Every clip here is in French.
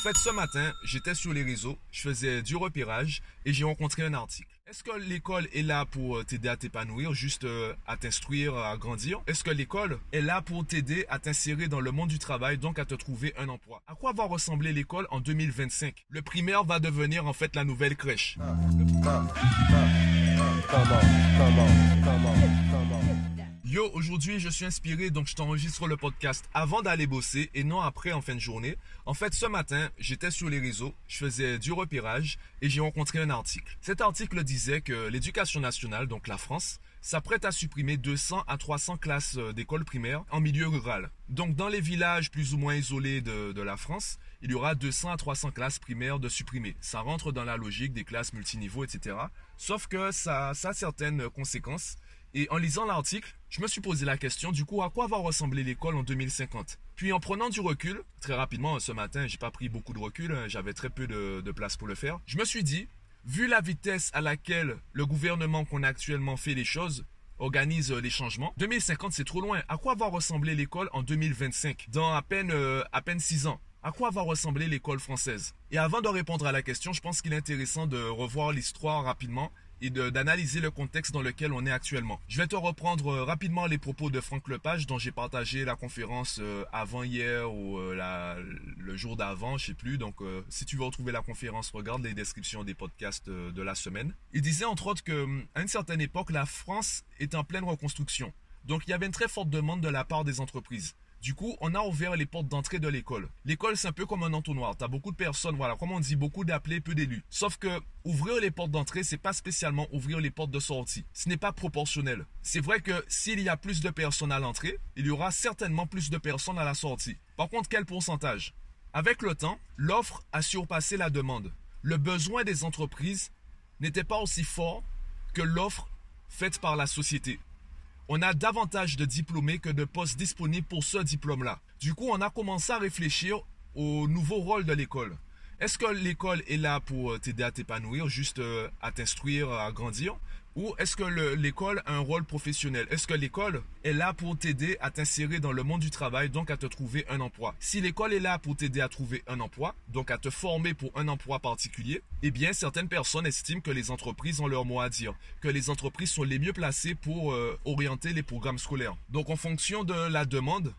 fait, ce matin, j'étais sur les réseaux, je faisais du repérage et j'ai rencontré un article. Est-ce que l'école est là pour euh, t'aider à t'épanouir, juste euh, à t'instruire, à grandir Est-ce que l'école est là pour t'aider à t'insérer dans le monde du travail, donc à te trouver un emploi À quoi va ressembler l'école en 2025 Le primaire va devenir en fait la nouvelle crèche. Yo, aujourd'hui je suis inspiré donc je t'enregistre le podcast avant d'aller bosser et non après en fin de journée. En fait ce matin j'étais sur les réseaux, je faisais du repérage et j'ai rencontré un article. Cet article disait que l'éducation nationale, donc la France, s'apprête à supprimer 200 à 300 classes euh, d'école primaire en milieu rural. Donc dans les villages plus ou moins isolés de, la France, il y aura 200 à 300 classes primaires de supprimer. Ça rentre dans la logique des classes multiniveaux, etc. Sauf que ça, ça a certaines conséquences. Et en lisant l'article, je me suis posé la question du coup à quoi va ressembler l'école en 2050. Puis en prenant du recul, très rapidement ce matin, j'ai pas pris beaucoup de recul, hein, j'avais très peu de, place pour le faire. Je me suis dit, vu la vitesse à laquelle le gouvernement qu'on a actuellement fait les choses organise les changements, 2050 c'est trop loin. À quoi va ressembler l'école en 2025 Dans à peine euh, à peine 6 ans. À quoi va ressembler l'école française? Et avant de répondre à la question, je pense qu'il est intéressant de revoir l'histoire rapidement et d'analyser le contexte dans lequel on est actuellement. Je vais te reprendre euh, rapidement les propos de Franck Lepage dont j'ai partagé la conférence euh, avant hier ou euh, le jour d'avant, je sais plus. Donc si tu veux retrouver la conférence, regarde les descriptions des podcasts de la semaine. Il disait entre autres que à une certaine époque, la France est en pleine reconstruction. Donc il y avait une très forte demande de la part des entreprises. Du coup, on a ouvert les portes d'entrée de l'école. L'école, c'est un peu comme un entonnoir. T'as beaucoup de personnes, voilà, comme on dit, beaucoup d'appelés, peu d'élus. Sauf que ouvrir les portes d'entrée, c'est pas spécialement ouvrir les portes de sortie. Ce n'est pas proportionnel. C'est vrai que s'il y a plus de personnes à l'entrée, il y aura certainement plus de personnes à la sortie. Par contre, quel pourcentage? Avec le temps, l'offre a surpassé la demande. Le besoin des entreprises n'était pas aussi fort que l'offre faite par la société on a davantage de diplômés que de postes disponibles pour ce diplôme-là. Du coup, on a commencé à réfléchir au nouveau rôle de l'école. Est-ce que l'école est là pour euh, t'aider à t'épanouir, juste euh, à t'instruire, à grandir? Ou est-ce que l'école a un rôle professionnel? Est-ce que l'école est là pour t'aider à t'insérer dans le monde du travail, donc à te trouver un emploi? Si l'école est là pour t'aider à trouver un emploi, donc à te former pour un emploi particulier, eh bien certaines personnes estiment que les entreprises ont leur mot à dire, que les entreprises sont les mieux placées pour euh, orienter les programmes scolaires. Donc en fonction de la demande,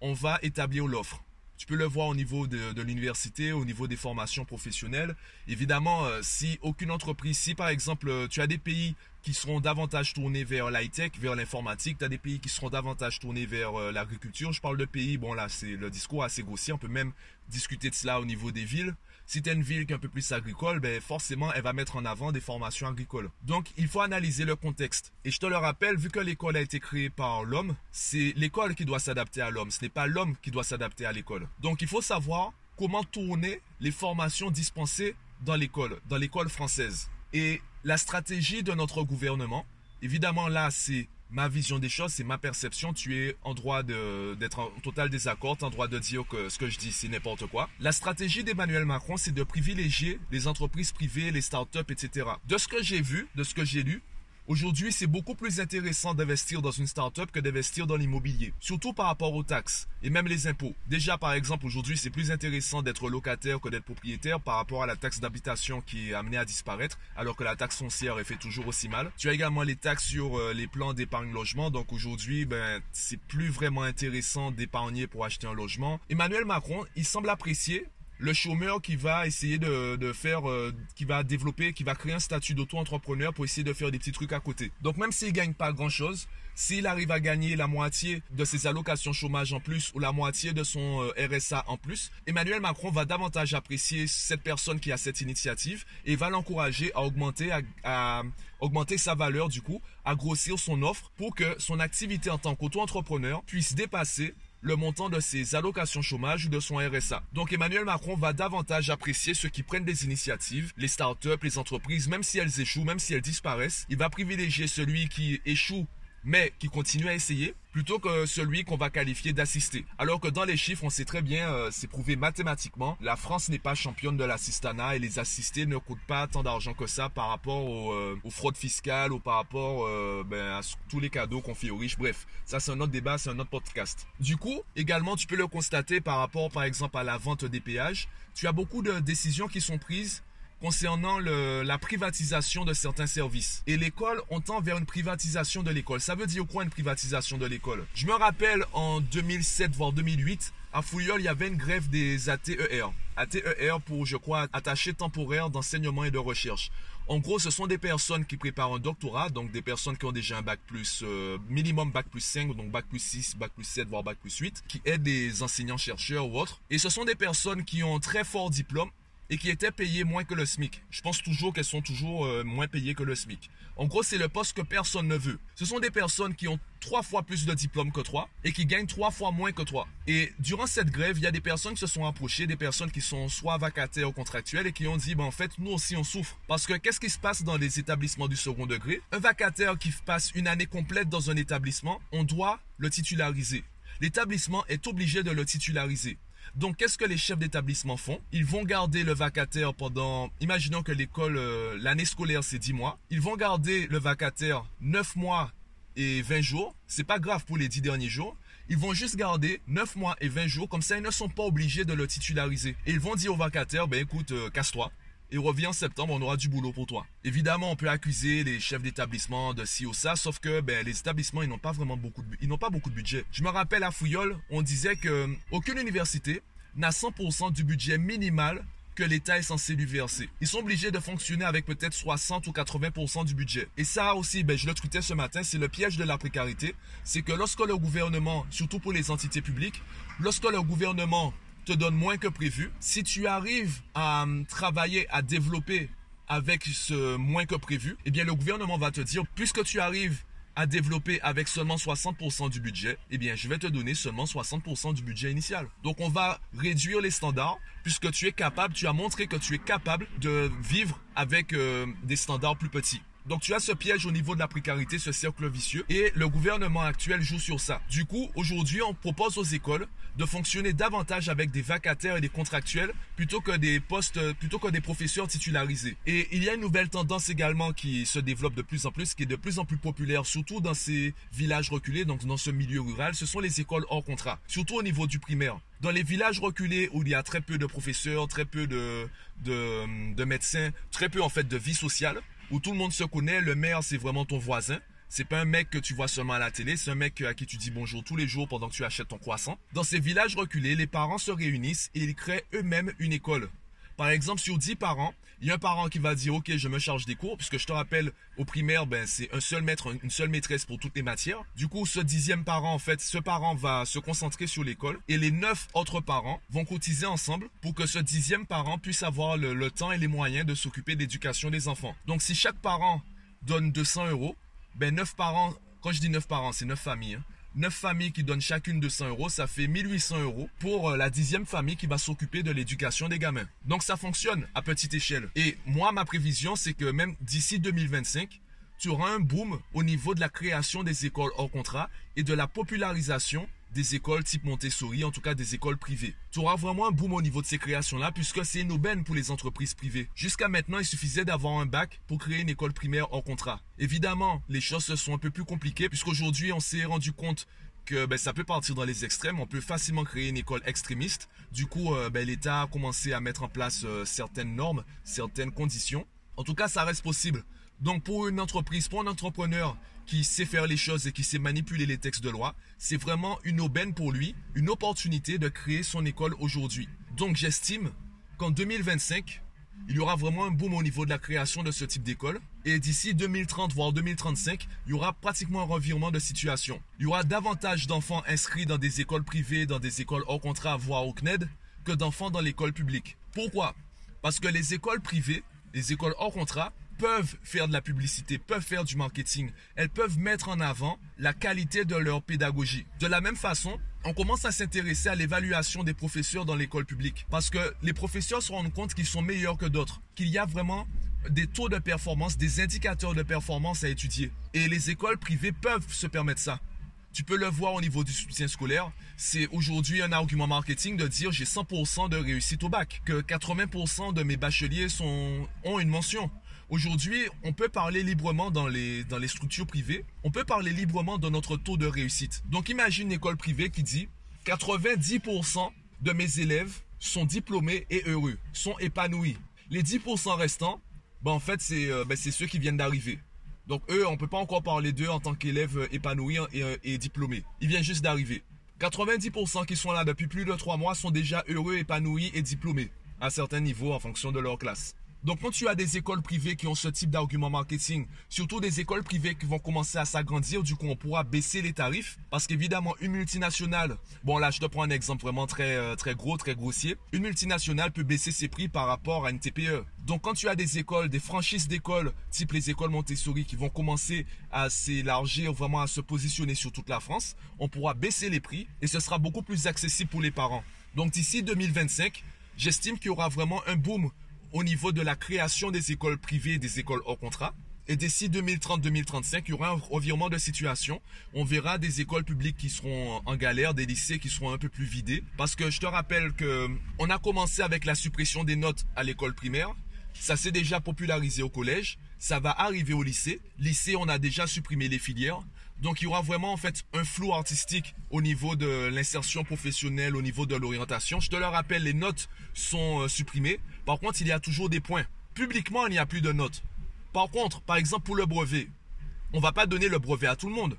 on va établir l'offre. Tu peux le voir au niveau de, l'université, au niveau des formations professionnelles. Évidemment, euh, si aucune entreprise, si par exemple euh, tu as des pays qui seront davantage tournés vers l'high-tech, vers l'informatique. Tu as des pays qui seront davantage tournés vers euh, l'agriculture. Je parle de pays, bon là, c'est le discours assez grossier. On peut même discuter de cela au niveau des villes. Si tu une ville qui est un peu plus agricole, ben forcément, elle va mettre en avant des formations agricoles. Donc, il faut analyser le contexte. Et je te le rappelle, vu que l'école a été créée par l'homme, c'est l'école qui doit s'adapter à l'homme. Ce n'est pas l'homme qui doit s'adapter à l'école. Donc, il faut savoir comment tourner les formations dispensées dans l'école, dans l'école française. Et la stratégie de notre gouvernement, évidemment là c'est ma vision des choses, c'est ma perception. Tu es en droit d'être en total désaccord, en droit de dire que ce que je dis c'est n'importe quoi. La stratégie d'Emmanuel Macron, c'est de privilégier les entreprises privées, les startups, etc. De ce que j'ai vu, de ce que j'ai lu, Aujourd'hui, c'est beaucoup plus intéressant d'investir dans une startup que d'investir dans l'immobilier, surtout par rapport aux taxes et même les impôts. Déjà, par exemple, aujourd'hui, c'est plus intéressant d'être locataire que d'être propriétaire par rapport à la taxe d'habitation qui est amenée à disparaître, alors que la taxe foncière est fait toujours aussi mal. Tu as également les taxes sur euh, les plans d'épargne logement, donc aujourd'hui, ben, c'est plus vraiment intéressant d'épargner pour acheter un logement. Emmanuel Macron, il semble apprécier le chômeur qui va essayer de, faire, euh, qui va développer, qui va créer un statut d'auto-entrepreneur pour essayer de faire des petits trucs à côté. Donc même s'il gagne pas grand chose, s'il arrive à gagner la moitié de ses allocations chômage en plus ou la moitié de son euh, RSA en plus, Emmanuel Macron va davantage apprécier cette personne qui a cette initiative et va l'encourager à augmenter, à augmenter sa valeur du coup, à grossir son offre pour que son activité en tant qu'auto-entrepreneur puisse dépasser le montant de ses allocations chômage ou de son RSA. Donc Emmanuel Macron va davantage apprécier ceux qui prennent des initiatives, les startups, les entreprises, même si elles échouent, même si elles disparaissent. Il va privilégier celui qui échoue mais qui continue à essayer, plutôt que celui qu'on va qualifier d'assisté. Alors que dans les chiffres, on sait très bien, euh, c'est prouvé mathématiquement, la France n'est pas championne de l'assistanat et les assistés ne coûtent pas tant d'argent que ça par rapport euh, aux fraudes fiscales ou par rapport euh, ben, à tous les cadeaux qu'on fait aux riches. Bref, ça c'est un autre débat, c'est un autre podcast. Du coup, également, tu peux le constater par rapport, par exemple, à la vente des péages. Tu as beaucoup de décisions qui sont prises concernant la privatisation de certains services. Et l'école, on tend vers une privatisation de l'école. Ça veut dire quoi une privatisation de l'école? Je me rappelle en 2007 voire 2008, à Fouillol, il y avait une grève des ATER. ATER pour, je crois, attaché temporaire d'enseignement et de recherche. En gros, ce sont des personnes qui préparent un doctorat, donc des personnes qui ont déjà un bac plus, euh, minimum bac plus 5, donc bac plus 6, bac plus 7, voire bac plus 8, qui aident des enseignants-chercheurs ou autres. Et ce sont des personnes qui ont un très fort diplôme et qui étaient payées moins que le SMIC. Je pense toujours qu'elles sont toujours euh, moins payées que le SMIC. En gros, c'est le poste que personne ne veut. Ce sont des personnes qui ont trois fois plus de diplômes que toi et qui gagnent trois fois moins que toi. Et durant cette grève, il y a des personnes qui se sont approchées, des personnes qui sont soit vacataires ou contractuelles et qui ont dit, ben, en fait, nous aussi on souffre. Parce que qu'est-ce qui se passe dans les établissements du second degré? Un vacataire qui passe une année complète dans un établissement, on doit le titulariser. L'établissement est obligé de le titulariser. Donc, qu'est-ce que les chefs d'établissement font? Ils vont garder le vacataire pendant, imaginons que l'école, euh, l'année scolaire, c'est 10 mois. Ils vont garder le vacataire 9 mois et 20 jours. C'est pas grave pour les 10 derniers jours. Ils vont juste garder 9 mois et 20 jours. Comme ça, ils ne sont pas obligés de le titulariser. Et ils vont dire au vacataire, ben écoute, euh, casse-toi et reviens en septembre, on aura du boulot pour toi. Évidemment, on peut accuser les chefs d'établissement de ci ou ça, sauf que ben, les établissements, ils n'ont pas vraiment beaucoup de, ils pas beaucoup de budget. Je me rappelle à Fouillol, on disait que aucune université n'a 100% du budget minimal que l'État est censé lui verser. Ils sont obligés de fonctionner avec peut-être 60 ou 80% du budget. Et ça aussi, ben, je le tweetais ce matin, c'est le piège de la précarité. C'est que lorsque le gouvernement, surtout pour les entités publiques, lorsque le gouvernement donne moins que prévu, si tu arrives à hum, travailler, à développer avec ce moins que prévu, eh bien le gouvernement va te dire, puisque tu arrives à développer avec seulement 60% du budget, eh bien, je vais te donner seulement 60% du budget initial. Donc, on va réduire les standards puisque tu es capable, tu as montré que tu es capable de vivre avec euh, des standards plus petits. Donc tu as ce piège au niveau de la précarité, ce cercle vicieux, et le gouvernement actuel joue sur ça. Du coup, aujourd'hui, on propose aux écoles de fonctionner davantage avec des vacataires et des contractuels plutôt que des postes, plutôt que des professeurs titularisés. Et il y a une nouvelle tendance également qui se développe de plus en plus, qui est de plus en plus populaire, surtout dans ces villages reculés, donc dans ce milieu rural, ce sont les écoles hors contrat, surtout au niveau du primaire. Dans les villages reculés où il y a très peu de professeurs, très peu de, de, de médecins, très peu en fait de vie sociale, où tout le monde se connaît, le maire c'est vraiment ton voisin. C'est pas un mec que tu vois seulement à la télé, c'est un mec à qui tu dis bonjour tous les jours pendant que tu achètes ton croissant. Dans ces villages reculés, les parents se réunissent et ils créent eux-mêmes une école. Par exemple, sur 10 parents, il y a un parent qui va dire OK, je me charge des cours puisque je te rappelle au primaire ben c'est un seul maître, une seule maîtresse pour toutes les matières. Du coup, ce dixième parent en fait, ce parent va se concentrer sur l'école et les neuf autres parents vont cotiser ensemble pour que ce dixième parent puisse avoir le, temps et les moyens de s'occuper de l'éducation des enfants. Donc si chaque parent donne 200 euros, ben neuf parents, quand je dis neuf parents, c'est neuf familles. Hein, 9 familles qui donnent chacune 200 euros, ça fait 1800 euros pour euh, la dixième famille qui va s'occuper de l'éducation des gamins. Donc ça fonctionne à petite échelle. Et moi, ma prévision, c'est que même d'ici 2025, tu auras un boom au niveau de la création des écoles hors contrat et de la popularisation des écoles type Montessori, en tout cas des écoles privées. Tu auras vraiment un boom au niveau de ces créations-là, puisque c'est une aubaine pour les entreprises privées. Jusqu'à maintenant, il suffisait d'avoir un bac pour créer une école primaire hors contrat. Évidemment, les choses se sont un peu plus compliquées, puisqu'aujourd'hui, on s'est rendu compte que ben, ça peut partir dans les extrêmes. On peut facilement créer une école extrémiste. Du coup, euh, ben, l'État a commencé à mettre en place euh, certaines normes, certaines conditions. En tout cas, ça reste possible. Donc pour une entreprise, pour un entrepreneur qui sait faire les choses et qui sait manipuler les textes de loi, c'est vraiment une aubaine pour lui, une opportunité de créer son école aujourd'hui. Donc j'estime qu'en 2025, il y aura vraiment un boom au niveau de la création de ce type d'école. Et d'ici 2030, voire 2035, il y aura pratiquement un revirement de situation. Il y aura davantage d'enfants inscrits dans des écoles privées, dans des écoles hors contrat, voire au CNED, que d'enfants dans l'école publique. Pourquoi? Parce que les écoles privées, les écoles hors contrat, peuvent faire de la publicité, peuvent faire du marketing. Elles peuvent mettre en avant la qualité de leur pédagogie. De la même façon, on commence à s'intéresser à l'évaluation des professeurs dans l'école publique. Parce que les professeurs se rendent compte qu'ils sont meilleurs que d'autres. Qu'il y a vraiment des taux de performance, des indicateurs de performance à étudier. Et les écoles privées peuvent se permettre ça. Tu peux le voir au niveau du soutien scolaire. C'est aujourd'hui un argument marketing de dire j'ai 100% de réussite au bac, que 80% de mes bacheliers ont une mention. Aujourd'hui, on peut parler librement dans les, structures privées. On peut parler librement de notre taux de réussite. Donc imagine une école privée qui dit 90% de mes élèves sont diplômés et heureux, sont épanouis. Les 10% restants, ben en fait, euh, ben, c'est ceux qui viennent d'arriver. Donc eux, on ne peut pas encore parler d'eux en tant qu'élèves épanouis et, euh, et diplômés. Ils viennent juste d'arriver. 90% qui sont là depuis plus de 3 mois sont déjà heureux, épanouis et diplômés à certains niveaux en fonction de leur classe. Donc quand tu as des écoles privées qui ont ce type d'argument marketing, surtout des écoles privées qui vont commencer à s'agrandir, du coup on pourra baisser les tarifs parce qu'évidemment une multinationale, bon là je te prends un exemple vraiment très euh, très gros, très grossier, une multinationale peut baisser ses prix par rapport à une TPE. Donc quand tu as des écoles, des franchises d'écoles, type les écoles Montessori qui vont commencer à s'élargir, vraiment à se positionner sur toute la France, on pourra baisser les prix et ce sera beaucoup plus accessible pour les parents. Donc d'ici 2025, j'estime qu'il y aura vraiment un boom au niveau de la création des écoles privées et des écoles hors contrat. Et d'ici 2030-2035, il y aura un revirement de situation. On verra des écoles publiques qui seront en galère, des lycées qui seront un peu plus vidés. Parce que je te rappelle que on a commencé avec la suppression des notes à l'école primaire. Ça s'est déjà popularisé au collège. Ça va arriver au lycée. Lycée, on a déjà supprimé les filières. Donc il y aura vraiment en fait un flou artistique au niveau de l'insertion professionnelle, au niveau de l'orientation. Je te le rappelle, les notes sont euh, supprimées. Par contre, il y a toujours des points. Publiquement, il n'y a plus de notes. Par contre, par exemple pour le brevet, on va pas donner le brevet à tout le monde.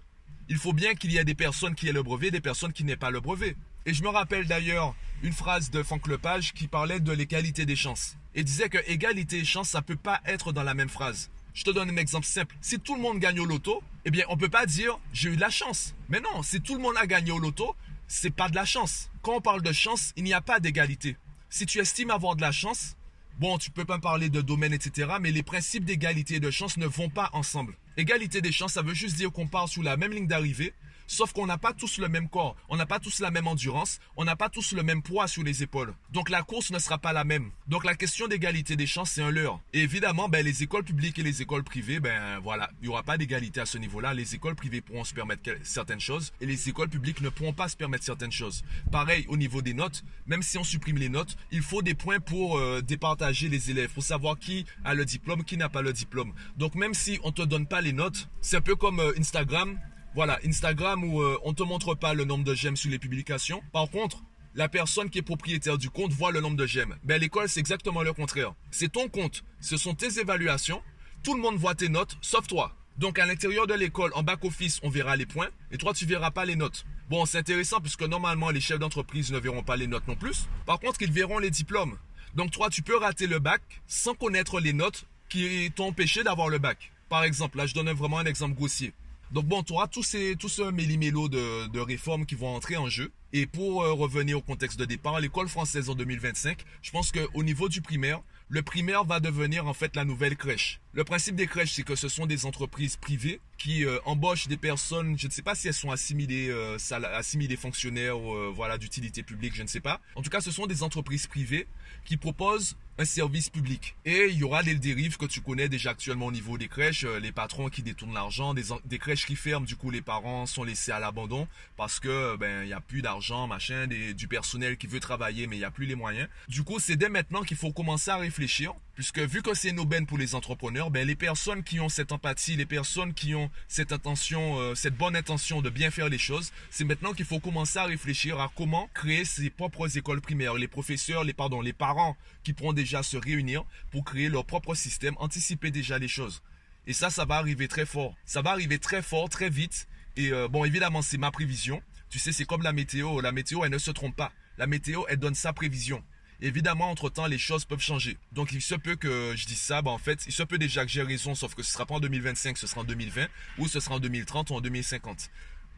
Il faut bien qu'il y ait des personnes qui aient le brevet, des personnes qui n'aient pas le brevet. Et je me rappelle d'ailleurs une phrase de Franck Lepage qui parlait de l'égalité des chances. Et disait que égalité et chance, ça ne peut pas être dans la même phrase. Je te donne un exemple simple. Si tout le monde gagne au loto, eh bien, on ne peut pas dire j'ai eu de la chance. Mais non, si tout le monde a gagné au loto, c'est pas de la chance. Quand on parle de chance, il n'y a pas d'égalité. Si tu estimes avoir de la chance, bon, tu peux pas parler de domaine, etc. Mais les principes d'égalité et de chance ne vont pas ensemble. Égalité des chances, ça veut juste dire qu'on part sur la même ligne d'arrivée Sauf qu'on n'a pas tous le même corps, on n'a pas tous la même endurance, on n'a pas tous le même poids sur les épaules. Donc la course ne sera pas la même. Donc la question d'égalité des chances, c'est un leurre. Et évidemment, ben, les écoles publiques et les écoles privées, ben voilà, il n'y aura pas d'égalité à ce niveau-là. Les écoles privées pourront se permettre certaines choses et les écoles publiques ne pourront pas se permettre certaines choses. Pareil au niveau des notes, même si on supprime les notes, il faut des points pour euh, départager les élèves, pour savoir qui a le diplôme, qui n'a pas le diplôme. Donc même si on te donne pas les notes, c'est un peu comme euh, Instagram voilà, Instagram où euh, on ne te montre pas le nombre de j'aime sur les publications. Par contre, la personne qui est propriétaire du compte voit le nombre de j'aime. Ben, l'école, c'est exactement le contraire. C'est ton compte, ce sont tes évaluations. Tout le monde voit tes notes, sauf toi. Donc, à l'intérieur de l'école, en back-office, on verra les points et toi, tu verras pas les notes. Bon, c'est intéressant puisque normalement, les chefs d'entreprise ne verront pas les notes non plus. Par contre, ils verront les diplômes. Donc, toi, tu peux rater le bac sans connaître les notes qui t'ont empêché d'avoir le bac. Par exemple, là, je donne vraiment un exemple grossier. Donc bon, tu auras tous ces, tout ce méli-mélo de, de, réformes qui vont entrer en jeu. Et pour euh, revenir au contexte de départ, l'école française en 2025, je pense qu'au niveau du primaire, le primaire va devenir en fait la nouvelle crèche. Le principe des crèches, c'est que ce sont des entreprises privées qui euh, embauchent des personnes, je ne sais pas si elles sont assimilées, euh, assimilées fonctionnaires, euh, voilà, d'utilité publique, je ne sais pas. En tout cas, ce sont des entreprises privées qui proposent un service public. Et il y aura des dérives que tu connais déjà actuellement au niveau des crèches, euh, les patrons qui détournent l'argent, des, des, crèches qui ferment, du coup les parents sont laissés à l'abandon parce que ben il y a plus d'argent, machin, du personnel qui veut travailler mais il y a plus les moyens. Du coup, c'est dès maintenant qu'il faut commencer à réfléchir puisque vu que c'est une aubaine pour les entrepreneurs, ben les personnes qui ont cette empathie, les personnes qui ont cette intention, euh, cette bonne intention de bien faire les choses, c'est maintenant qu'il faut commencer à réfléchir à comment créer ses propres écoles primaires, les professeurs, les pardon, les parents qui pourront déjà se réunir pour créer leur propre système, anticiper déjà les choses. Et ça, ça va arriver très fort. Ça va arriver très fort, très vite. Et euh, bon, évidemment, c'est ma prévision. Tu sais, c'est comme la météo. La météo, elle ne se trompe pas. La météo, elle donne sa prévision. Évidemment, entre-temps, les choses peuvent changer. Donc, il se peut que je dise ça. Ben, en fait, il se peut déjà que j'ai raison, sauf que ce sera pas en 2025, ce sera en 2020, ou ce sera en 2030 ou en 2050.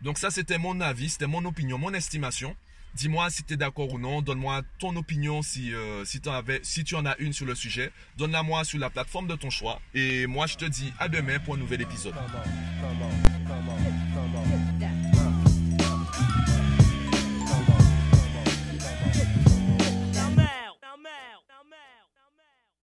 Donc, ça, c'était mon avis, c'était mon opinion, mon estimation. Dis-moi si tu es d'accord ou non. Donne-moi ton opinion si, euh, si, avais, si tu en as une sur le sujet. Donne-la moi sur la plateforme de ton choix. Et moi, je te dis à demain pour un nouvel épisode.